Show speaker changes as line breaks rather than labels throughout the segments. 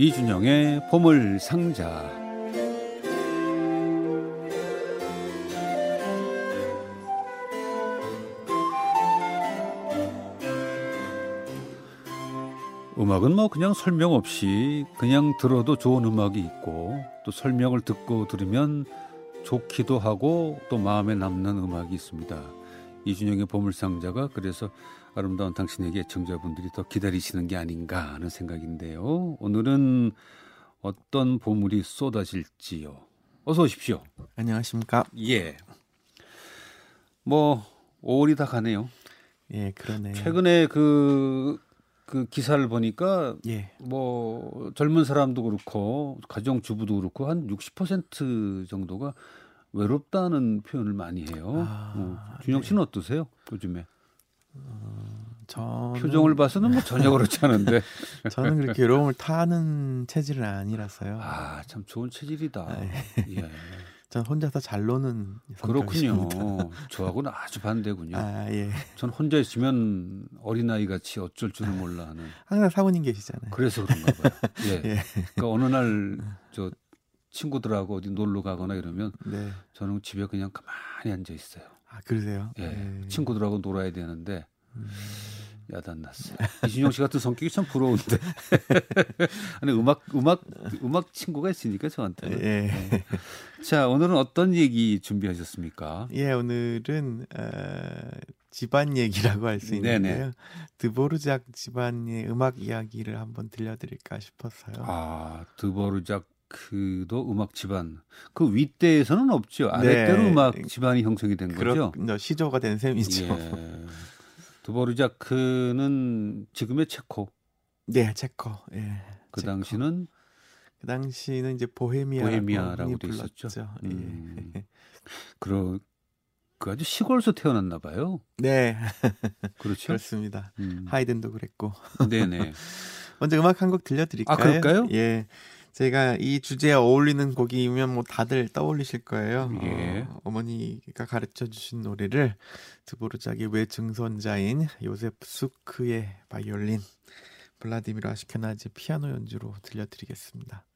이준영의 보물 상자. 음악은 뭐 그냥 설명 없이 그냥 들어도 좋은 음악이 있고 또 설명을 듣고 들으면 좋기도 하고 또 마음에 남는 음악이 있습니다. 이준영의 보물상자가 그래서 아름다운 당신에게 청자분들이 더 기다리시는 게 아닌가 하는 생각인데요. 오늘은 어떤 보물이 쏟아질지요. 어서 오십시오.
안녕하십니까?
예. 뭐 5월이 다 가네요.
예, 그러네요.
최근에 그, 그 기사를 보니까
예.
뭐 젊은 사람도 그렇고 가정 주부도 그렇고 한 60% 정도가 외롭다는 표현을 많이 해요.
아,
어, 준영 씨는 어떠세요? 요즘에
저는
표정을 봐서는 뭐 전혀 그렇지 않은데
저는 그렇게 외로움을 타는 체질은 아니라서요.
아 참 좋은 체질이다.
아,
예.
전 혼자서 잘 노는
그렇군요. 저하고는 아주 반대군요.
아, 예.
전 혼자 있으면 어린아이 같이 어쩔 줄을 몰라 하는.
항상 사모님 계시잖아요.
그래서 그런가 봐요. 예.
예.
그러니까 어느 날 저 친구들하고 어디 놀러 가거나 이러면
네.
저는 집에 그냥 가만히 앉아 있어요.
아, 그러세요?
예. 친구들하고 놀아야 되는데
음,
야단 났어요. 이준영 씨 같은 성격이 참 부러운데. 아니 음악 음악 음악 친구가 있으니까 저한테.
예.
자 오늘은 어떤 얘기 준비하셨습니까?
예, 오늘은 어, 집안 얘기라고 할 수. 있는데요. 드보르작 집안의 음악 이야기를 한번 들려드릴까 싶어서요.
아 드보르자 크도 음악 집안 그 윗대에서는 없죠. 아랫대로
네.
음악 집안이 형성이 된 거죠.
그렇, 시조가 된 셈이죠.
예. 드보르자크는 지금의 체코.
네, 체코. 예.
그
체코.
당시는
그 당시는 이제 보헤미아 라고
보헤미아라고 돼
불렀죠.
있었죠.
예.
음. 그러 그 아주 시골에서 태어났나 봐요.
네,
그렇죠.
그렇습니다.
음.
하이든도 그랬고.
네네.
먼저 음악 한 곡 들려드릴까요?
아, 그럴까요?
예. 제가 이 주제에 어울리는 곡이면 뭐 다들 떠올리실 거예요.
예.
어, 어머니가 가르쳐 주신 노래를 드보르작의 외증손자인 요세프 수크의 바이올린, 블라디미르 아시케나지 피아노 연주로 들려드리겠습니다.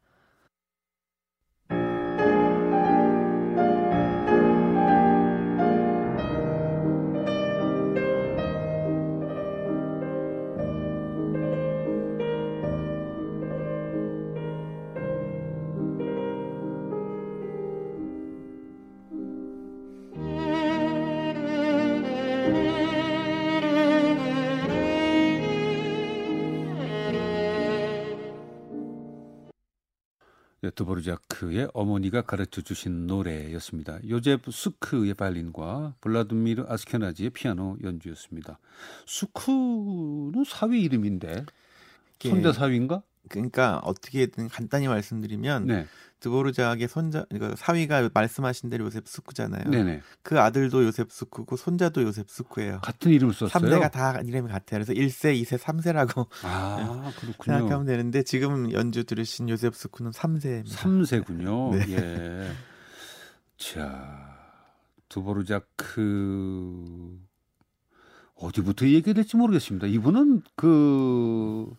네, 드보르자크의 어머니가 가르쳐 주신 노래였습니다. 요제프 수크의 발린과 블라드미르 아스케나지의 피아노 연주였습니다. 수크는 사위 이름인데 손자 사위인가?
그러니까 어떻게든 간단히 말씀드리면
네,
드보르작의 손자, 그러니까 사위가 말씀하신 대로 요세프 수크잖아요.
네네.
그 아들도 요세프 수크고 손자도 요세프 수크예요.
같은 이름을 썼어요.
3대가 다 이름이 같아요. 그래서 1세, 2세, 3세라고
아 그렇군요.
생각하면 되는데 지금 연주 들으신 요세프 수크는 3세입니다.
3세군요.
네.
예. 자, 드보르자크 어디부터 얘기해야 될지 모르겠습니다. 이분은 그,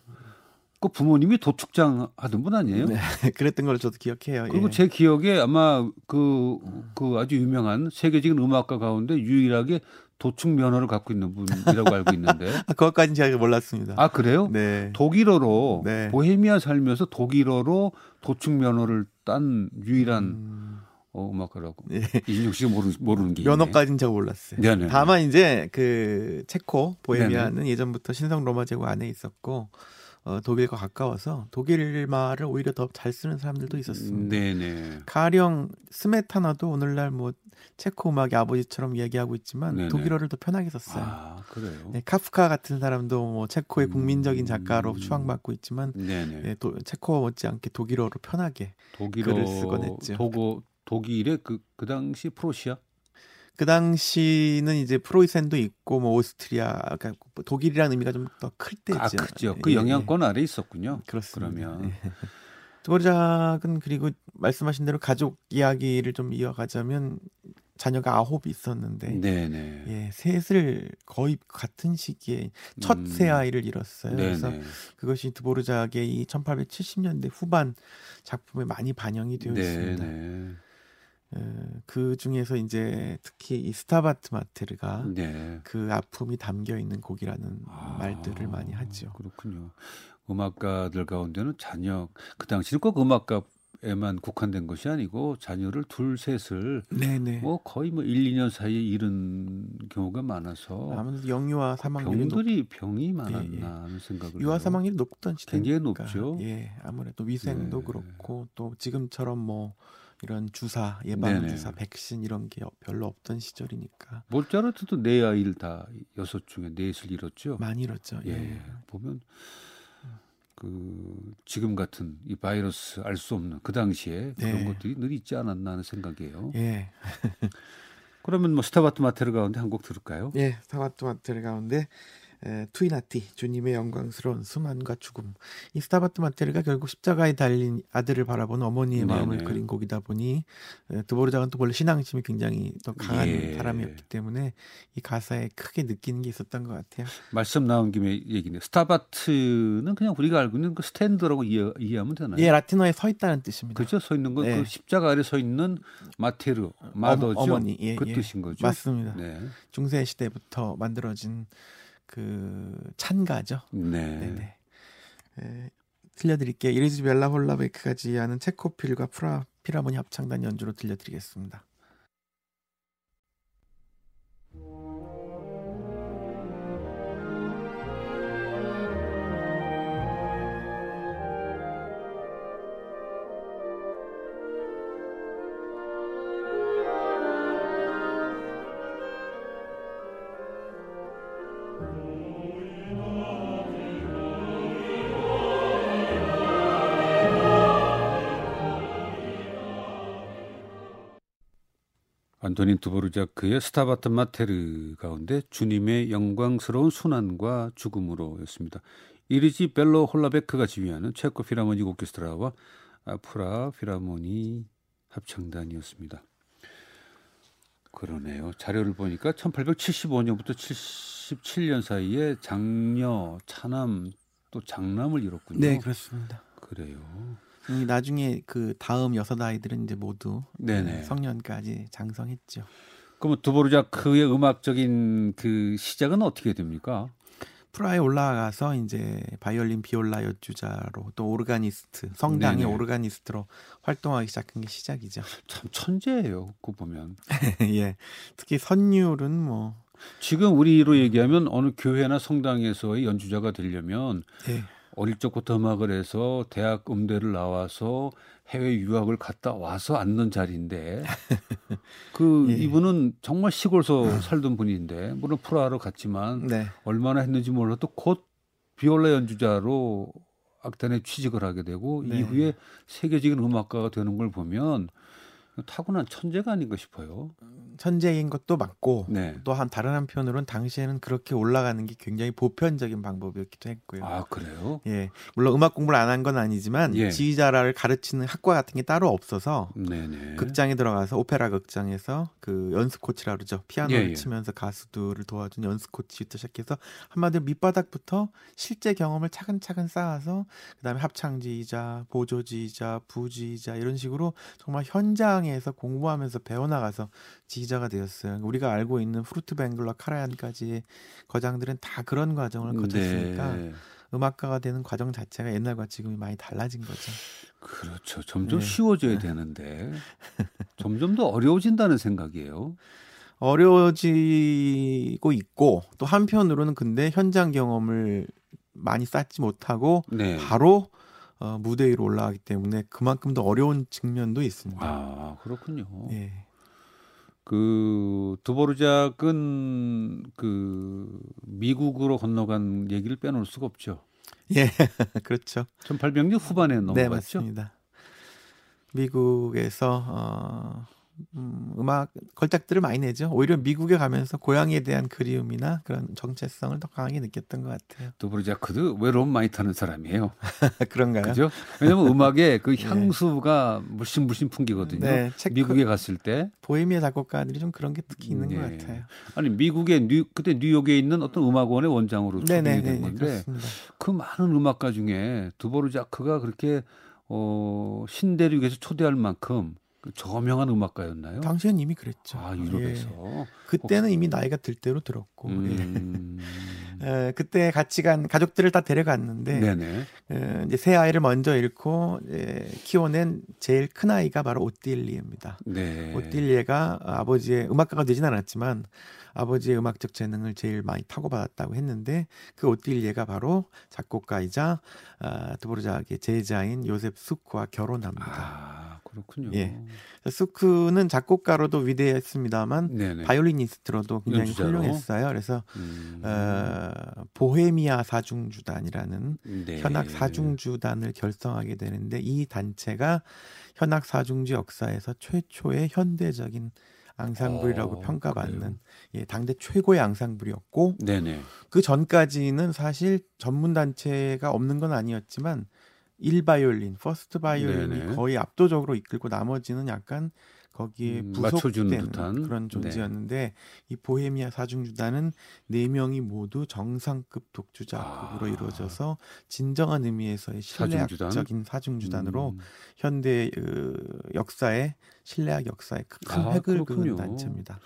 그 부모님이 도축장 하던 분 아니에요?
네, 그랬던 걸 저도 기억해요.
그리고
예.
제 기억에 아마 그, 그 아주 유명한 세계적인 음악가 가운데 유일하게 도축 면허를 갖고 있는 분이라고 알고 있는데.
아, 그것까지는 제가 몰랐습니다.
아, 그래요?
네.
독일어로
네.
보헤미아 살면서 독일어로 도축 면허를 딴 유일한
음,
어, 음악가라고.
예.
이진용 씨가 모르는, 모르는 게.
면허까지는 제가 몰랐어요.
네네.
다만 이제 그 체코 보헤미아는 예전부터 신성 로마 제국 안에 있었고 어, 독일과 가까워서 독일 말을 오히려 더 잘 쓰는 사람들도 있었습니다.
네네.
가령 스메타나도 오늘날 뭐 체코 음악의 아버지처럼 얘기하고 있지만
네네.
독일어를 더 편하게 썼어요.
아, 그래요?
네, 카프카 같은 사람도 뭐 체코의 국민적인 작가로
음.
추앙받고 있지만
네네.
네, 도, 체코 못지않게 독일어로 편하게
독일어,
글을 쓰곤 했죠.
독어, 독일의 그, 그 당시 프로시아?
그 당시는 이제 프로이센도 있고 뭐 오스트리아 그러니까 독일이라는 의미가 좀 더 클 때죠.
아, 그죠. 그
예,
영향권 아래 있었군요.
예. 그렇습니다.
그러면.
예. 도르작은 그리고 말씀하신 대로 가족 이야기를 좀 이어가자면 자녀가 아홉이 있었는데
네네.
예, 셋을 거의 같은 시기에 첫세
음.
아이를 잃었어요. 그래서
네네.
그것이 드보르작의 이 1870년대 후반 작품에 많이 반영이 되어 있습니다. 어, 그 중에서 이제 특히 이 스타바트 마테르가
네.
그 아픔이 담겨 있는 곡이라는
아,
말들을 많이 하죠.
그렇군요. 음악가들 가운데는 자녀 그 당시는 꼭 음악가에만 국한된 것이 아니고 자녀를 둘 셋을
네네.
뭐 거의 뭐 1, 2년 사이에 잃은 경우가 많아서
아무래도 영유아 사망률이 높,
병들이 병이 많았나
예, 예.
하는 생각을
유아. 사망률이 높던 시대니까
굉장히 높죠.
예, 아무래도 위생도
네.
그렇고 또 지금처럼 뭐 이런 주사 예방
네네.
주사 백신 이런 게 별로 없던 시절이니까
모차르트도 네 아이를 다 여섯 중에 넷을 잃었죠.
많이 잃었죠.
예,
예.
보면 그 지금 같은 이 바이러스 알 수 없는 그 당시에 그런
네.
것들이 늘 있지 않았나 하는 생각이에요.
예.
그러면 뭐 Stabat Mater 가운데 한 곡 들을까요?
예, Stabat Mater 가운데 에, Tui Nati 주님의 영광스러운 수난과 죽음 이 Stabat Mater가 결국 십자가에 달린 아들을 바라보는 어머니의
네네.
마음을 그린 곡이다 보니 에, 드보르작은 또 원래 신앙심이 굉장히 또 강한
예.
사람이었기 때문에 이 가사에 크게 느끼는 게 있었던 것 같아요.
말씀 나온 김에 얘기네. Stabat는 그냥 우리가 알고 있는 그 stand라고 이해, 이해 하면 되나요?
예, 라틴어에 서 있다는 뜻입니다.
그렇죠. 서 있는 건
네.
그 십자가 아래 서 있는 Mater, mother죠.
어머니 예,
그
예.
뜻인 거죠.
맞습니다.
네.
중세 시대부터 만들어진 그 찬가죠.
네.
네네. 에, 들려드릴게요. 이리즈 벨라 홀라베크가 지휘하는 체코필과 프라 피라모니 합창단 연주로 들려드리겠습니다.
안토닌 두보르자크의 스타바트 마테르 가운데 주님의 영광스러운 순환과 죽음으로였습니다. 이리지 벨로 홀라베크가 지휘하는 체코 피라모닉 오케스트라와 아프라 피라모니 합창단이었습니다. 그러네요. 자료를 보니까 1875년부터 77년 사이에 장녀, 차남 또 장남을 잃었군요.
네, 그렇습니다.
그래요.
이 나중에 그 다음 여섯 아이들은 이제 모두
네네.
성년까지 장성했죠.
그럼 두보르자크의 음악적인 그 시작은 어떻게 됩니까?
프라하에 올라가서 이제 바이올린 비올라 연주자로 또 오르가니스트 성당의
네네.
오르가니스트로 활동하기 시작한 게 시작이죠.
참 천재예요. 그 보면
예. 특히 선율은 뭐
지금 우리로 얘기하면 어느 교회나 성당에서의 연주자가 되려면
예.
어릴 적부터 음악을 해서 대학 음대를 나와서 해외 유학을 갔다 와서 앉는 자리인데 그
예.
이분은 정말 시골서 살던 분인데 물론 프라하로 갔지만
네.
얼마나 했는지 몰라도 곧 비올라 연주자로 악단에 취직을 하게 되고
네.
이후에 세계적인 음악가가 되는 걸 보면 타고난 천재가 아닌가 싶어요.
천재인 것도 맞고
네.
또한 다른 한편으로는 당시에는 그렇게 올라가는 게 굉장히 보편적인 방법이었기도 했고요.
아 그래요?
예, 물론 음악 공부를 안 한 건 아니지만
예.
지휘자를 가르치는 학과 같은 게 따로 없어서
네네.
극장에 들어가서 오페라 극장에서 그 연습 코치라 그러죠. 피아노를
예, 예.
치면서 가수들을 도와준 연습 코치부터 시작해서 한마디로 밑바닥부터 실제 경험을 차근차근 쌓아서 그다음에 합창지휘자, 보조지휘자, 부지휘자 이런 식으로 정말 현장에서 공부하면서 배워나가서 지휘자가 되었어요. 우리가 알고 있는 푸르트벵글러 카라얀까지의 거장들은 다 그런 과정을 거쳤으니까
네.
음악가가 되는 과정 자체가 옛날과 지금이 많이 달라진 거죠.
그렇죠. 점점
네.
쉬워져야 되는데 점점 더 어려워진다는 생각이에요.
어려워지고 있고 또 한편으로는 근데 현장 경험을 많이 쌓지 못하고
네.
바로 어, 무대 위로 올라가기 때문에 그만큼 더 어려운 측면도 있습니다.
아 그렇군요.
예.
그 두보르작은 그 미국으로 건너간 얘기를 빼놓을 수가 없죠.
예, 그렇죠.
1800년 후반에
네,
넘어갔죠.
맞습니다. 미국에서 어, 음, 음악 걸작들을 많이 내죠. 오히려 미국에 가면서 고향에 대한 그리움이나 그런 정체성을 더 강하게 느꼈던 것 같아요.
도브르자크도 외로움 많이 타는 사람이에요.
그런가요?
그죠? 왜냐면 음악에 그 향수가 네. 물씬물씬 풍기거든요. 네, 체크, 미국에 갔을 때
보헤미아 작곡가들이 좀 그런 게 특히 있는 네. 것 같아요.
아니 미국의 뉴 그때 뉴욕에 있는 어떤 음악원의 원장으로 초빙이 된 건데 그 많은 음악가 중에 드보르자크가 그렇게 어, 신대륙에서 초대할 만큼 그 저명한 음악가였나요?
당시엔 이미 그랬죠.
아, 유럽에서.
예. 그때는 이미 나이가 들 대로 들었고. 음... 예. 에, 그때 같이 간 가족들을 다 데려갔는데 네네. 에, 이제 세 아이를 먼저 잃고 에, 키워낸 제일 큰 아이가 바로 오틸리에입니다. 네. 오틸리에가 아버지의 음악가가 되진 않았지만 아버지의 음악적 재능을 제일 많이 타고받았다고 했는데 그 오틸리에가 바로 작곡가이자 아, 드보르자크의 제자인 요셉 수크와 결혼합니다.
아, 그렇군요.
예. 수크는 작곡가로도 위대했습니다만 네네. 바이올리니스트로도 굉장히 연주자로? 훌륭했어요. 그래서 음. 어, 보헤미아 사중주단이라는 네. 현악 사중주단을 결성하게 되는데 이 단체가 현악 사중주 역사에서 최초의 현대적인 앙상블이라고 어, 평가받는 예, 당대 최고의 앙상블이었고 네네. 그 전까지는 사실 전문 단체가 없는 건 아니었지만 1바이올린, first 바이올린이 네네. 거의 압도적으로 이끌고 나머지는 약간 거기에 음, 부속된 그런 네. 존재였는데 네. 이 보헤미아 사중주단은 네 명이 모두 정상급 독주자급으로 아. 이루어져서 진정한 의미에서의 실내악적인 사중주단? 사중주단으로 음. 현대 그 역사의 신뢰학 역사에 큰 아, 획을 그은 단체입니다.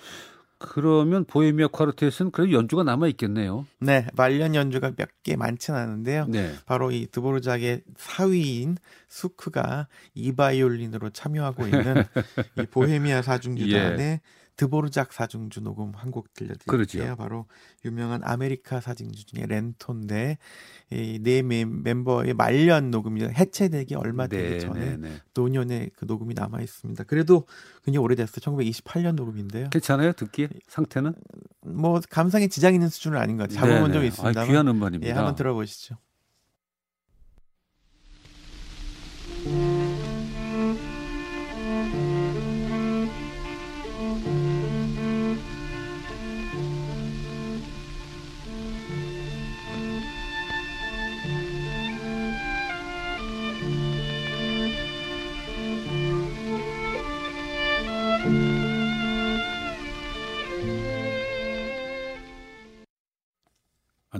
그러면 보헤미아 quartet은 그래도 연주가 남아 있겠네요.
네, 말년 연주가 몇 개 많지는 않은데요. 네. 바로 이 드보르작의 사위인 수크가 이바이올린으로 참여하고 있는 이 보헤미아 사중주단의 예. 드보르작 사중주 녹음 한 곡 들려드릴게요. 그렇죠. 바로 유명한 아메리카 사중주 중에 렌토인데 이네 멤버의 말년 녹음이 해체되기 얼마 되기 네, 전에 네, 네. 노년에 그 녹음이 남아 있습니다. 그래도 굉장히 오래됐어요. 1928년 녹음인데요.
괜찮아요? 듣기에 상태는?
뭐 감상에 지장 있는 수준은 아닌 것 같아요. 잡음은 좀 있습니다.
아, 귀한 음반입니다.
예, 한번 들어보시죠.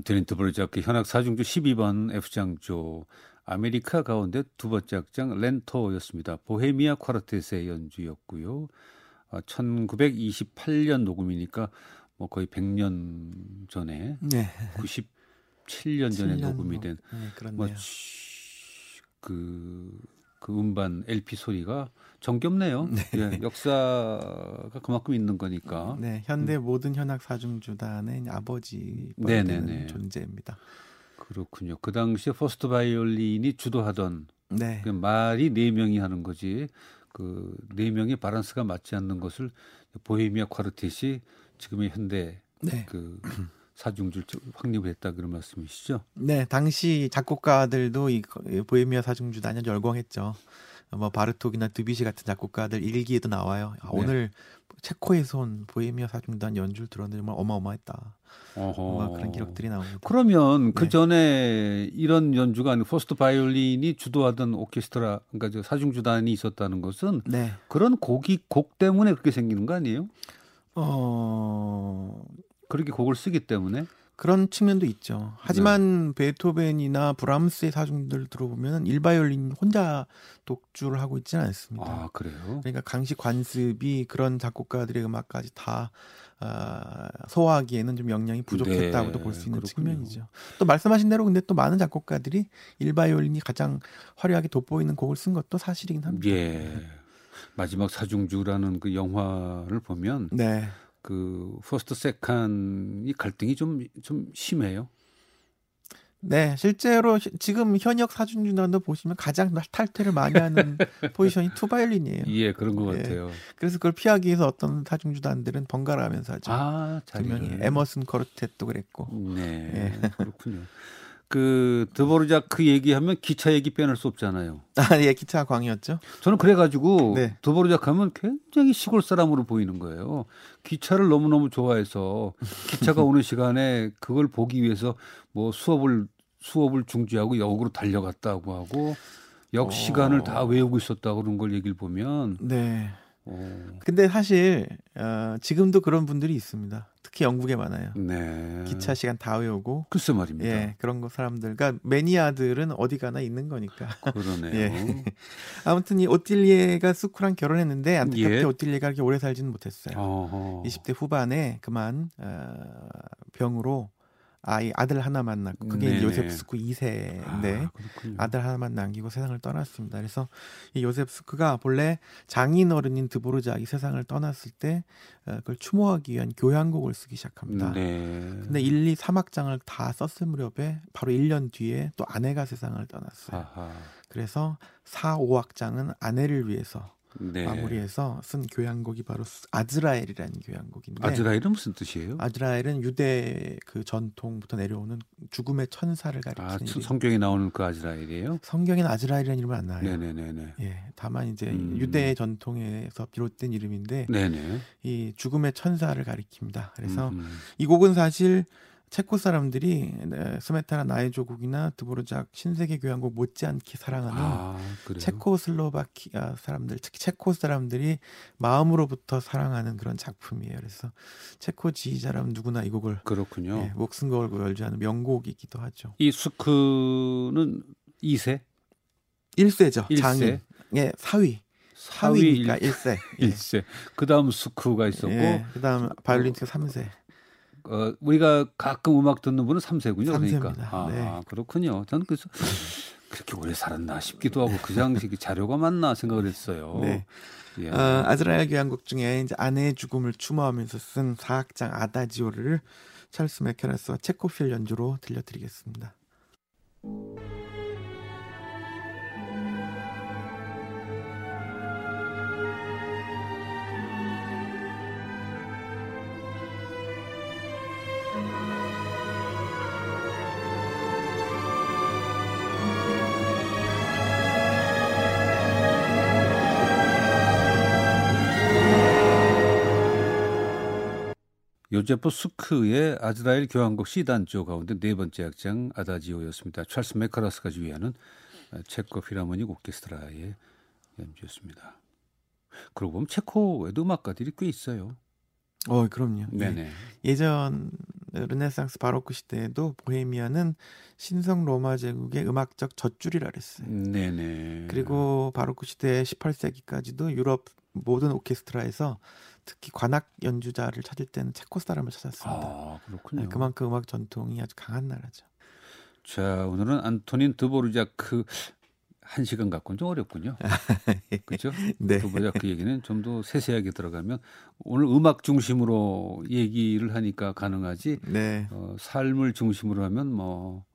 안토니 드보르자크 현악 사중주 12번 F장조 아메리카 가운데 두 번째 악장 렌토였습니다. 보헤미아 quartet의 연주였고요. 1928년 아, 녹음이니까 뭐 거의 100년 전에 네. 97년 전에 녹음이 된 네, 뭐 그 그 음반 LP 소리가 정겹네요. 네. 예, 역사가 그만큼 있는 거니까.
네, 현대 음. 모든 현악 사중주단의 아버지 되는 존재입니다.
그렇군요. 그 당시에 first 바이올린이 주도하던 네. 그 말이 네 명이 하는 거지. 그 네 명의 balance가 맞지 않는 것을 보헤미아 quartet이 지금의 현대 네. 그 사중주를 확립을 했다 그런 말씀이시죠?
네, 당시 작곡가들도 이 보헤미아 사중주단을 열광했죠. 뭐 바르톡이나 드비시 같은 작곡가들 일기에도 나와요. 아, 네. 오늘 체코에서 온 보헤미아 사중단 연주를 들었는데 정말 어마어마했다. 어허. 그런 기록들이 나옵니다.
그러면 그 네. 전에 이런 연주가 아니고 포스트 바이올린이 주도하던 오케스트라 그러니까 저 사중주단이 있었다는 것은 네. 그런 곡이 곡 때문에 그렇게 생기는 거 아니에요? 어 그렇게 곡을 쓰기 때문에
그런 측면도 있죠. 하지만 네. 베토벤이나 브람스의 사중들 들어보면 일바이올린 혼자 독주를 하고 있지는 않습니다.
아 그래요?
그러니까 당시 관습이 그런 작곡가들의 음악까지 다 아, 소화하기에는 좀 역량이 부족했다고도 네, 볼수 있는 그렇군요. 측면이죠. 또 말씀하신 대로 근데 또 많은 작곡가들이 일바이올린이 가장 화려하게 돋보이는 곡을 쓴 것도 사실이긴 합니다.
예. 마지막 사중주라는 그 영화를 보면 네. 그 first second가 갈등이 좀좀 심해요.
네, 실제로 지금 현역 사중주단도 보시면 가장 탈퇴를 많이 하는 포지션이 two바이올린이에요.
예, 그런 것 네. 같아요.
그래서 그걸 피하기 위해서 어떤 사중주단들은 번갈아 하면서 하죠. 아, 두 명이 에머슨 quartet도 그랬고.
네, 네. 그렇군요. 그 드보르자크 얘기하면 기차 얘기 빼놓을 수 없잖아요.
아, 예, 기차 광이었죠.
저는 그래가지고
네.
드보르자크 하면 굉장히 시골 사람으로 보이는 거예요. 기차를 너무너무 좋아해서 기차가 오는 시간에 그걸 보기 위해서 뭐 수업을 수업을 중지하고 역으로 달려갔다고 하고 역 시간을
어.
다 외우고 있었다고 그런 걸 얘기를 보면
네.
어,
근데 사실 어, 지금도 그런 분들이 있습니다. 특히 영국에 많아요.
네.
기차 시간 다 외우고
글쎄 말입니다.
예, 그런 거 사람들. 그러니까 매니아들은 어디 가나 있는 거니까.
그러네요.
예. 아무튼 이 오틸리에가 수쿠랑 결혼했는데 안타깝게
예.
오틸리에가 그렇게 오래 살지는 못했어요.
어허.
20대 후반에 그만 어, 병으로 아이 아들 하나 만났고 그게
네네.
요셉 스쿠 2세인데
아.
아들 하나만 남기고 세상을 떠났습니다. 그래서 이 요셉 스크가 본래 장인 어른인 드보르작이 세상을 떠났을 때 어, 그걸 추모하기 위한 교향곡을 쓰기 시작합니다.
네.
근데 1, 2, 3악장을 다 썼을 무렵에 바로 1년 뒤에 또 아내가 세상을 떠났어요.
아하.
그래서 4, 5악장은 아내를 위해서
네.
마무리해서 쓴 교향곡이 바로 아즈라엘이라는 교향곡인데
아즈라일은 무슨 뜻이에요?
아즈라엘은 유대 그 전통부터 내려오는 죽음의 천사를
아,
가리키는 이름.
성경에 나오는 그 아즈라일이에요?
성경에는 아즈라엘이라는 이름은 안 나와요.
네네네네.
예, 다만 이제
음.
유대 전통에서 비롯된 이름인데
네네.
이 죽음의 천사를 가리킵니다. 그래서
음, 음.
이 곡은 사실 체코 사람들이 네, 스메타나 나의 조국이나 드보르작 신세계 교향곡 못지않게 사랑하는
아?
체코슬로바키아 사람들, 특히 체코 사람들이 마음으로부터 사랑하는 그런 작품이에요. 그래서 체코 지휘자라면 누구나 이 곡을
그렇군요.
예, 목숨 걸고 열주하는 명곡이기도 하죠.
이 수크는 2세?
1세죠.
일세?
장인. 예, 사위.
사위
사위니까
일-
1세.
1세. 그다음 수크가 있었고
예, 그 다음 바이올린트 3세.
어, 우리가 가끔 음악 듣는 분은 3세군요. 그러니까.
삼세입니다.
아,
네.
그렇군요. 저는 그래서 그렇게 오래 살았나 싶기도 하고 그 당시 그 자료가 맞나 생각을 했어요.
네.
예.
어, 아즈라엘 교향곡 중에 이제 아내의 죽음을 추모하면서 쓴 사악장 아다지오를 찰스 메케라스와 체코필 연주로 들려드리겠습니다.
요제프 수크의 아즈라엘 교향곡 C단조 가운데 네 번째 악장 아다지오였습니다. 찰스 메카라스가 지휘하는 체코 필하모닉 오케스트라의 연주였습니다. 그러고 보면 체코에도 음악가들이 꽤 있어요.
어, 그럼요. 예.
네네.
예 전 르네상스 바로크 시대에도 보헤미아는 신성 로마 제국의 음악적 젖줄이라 그랬어요.
네네.
그리고 바로크 시대 18세기까지도 유럽 모든 오케스트라에서 특히 관악 연주자를 찾을 때는 체코 사람을 찾았습니다.
아 그렇군요.
네, 그만큼 음악 전통이 아주 강한 나라죠.
자 오늘은 안토닌 드보르자크 한 시간 갖고는 좀 어렵군요. 그렇죠?
네.
드보르자크 얘기는 좀 더 세세하게 들어가면 오늘 음악 중심으로 얘기를 하니까 가능하지
네.
어, 삶을 중심으로 하면 뭐,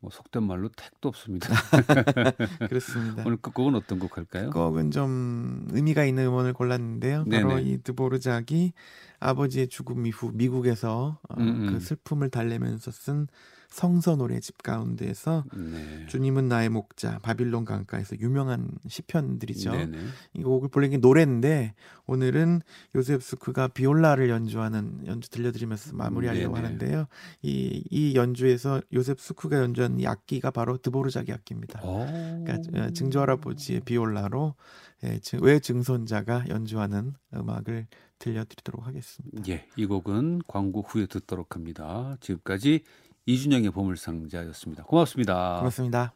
뭐 속된 말로 택도 없습니다.
그렇습니다.
오늘 끝곡은 어떤 곡 할까요?
곡은 좀 의미가 있는 음원을 골랐는데요. 바로
네네.
이 드보르작이 아버지의 죽음 이후 미국에서 어,
음, 음.
그 슬픔을 달래면서 쓴 성서 노래 집 가운데에서
네.
주님은 나의 목자 바빌론 강가에서 유명한 시편들이죠.
네네.
이 곡을 본래 이게 노래인데 오늘은 요셉 스크가 비올라를 연주하는 연주 들려드리면서 마무리하려고
네네.
하는데요. 이, 이 연주에서 요셉 스크가 연주한 이 악기가 바로 드보르자기 악기입니다.
오.
그러니까 어, 증조 할아버지의 비올라로 예, 증- 외 증손자가 연주하는 음악을 들려드리도록 하겠습니다.
예, 이 곡은 광고 후에 듣도록 합니다. 지금까지 이준영의 보물상자였습니다. 고맙습니다.
고맙습니다.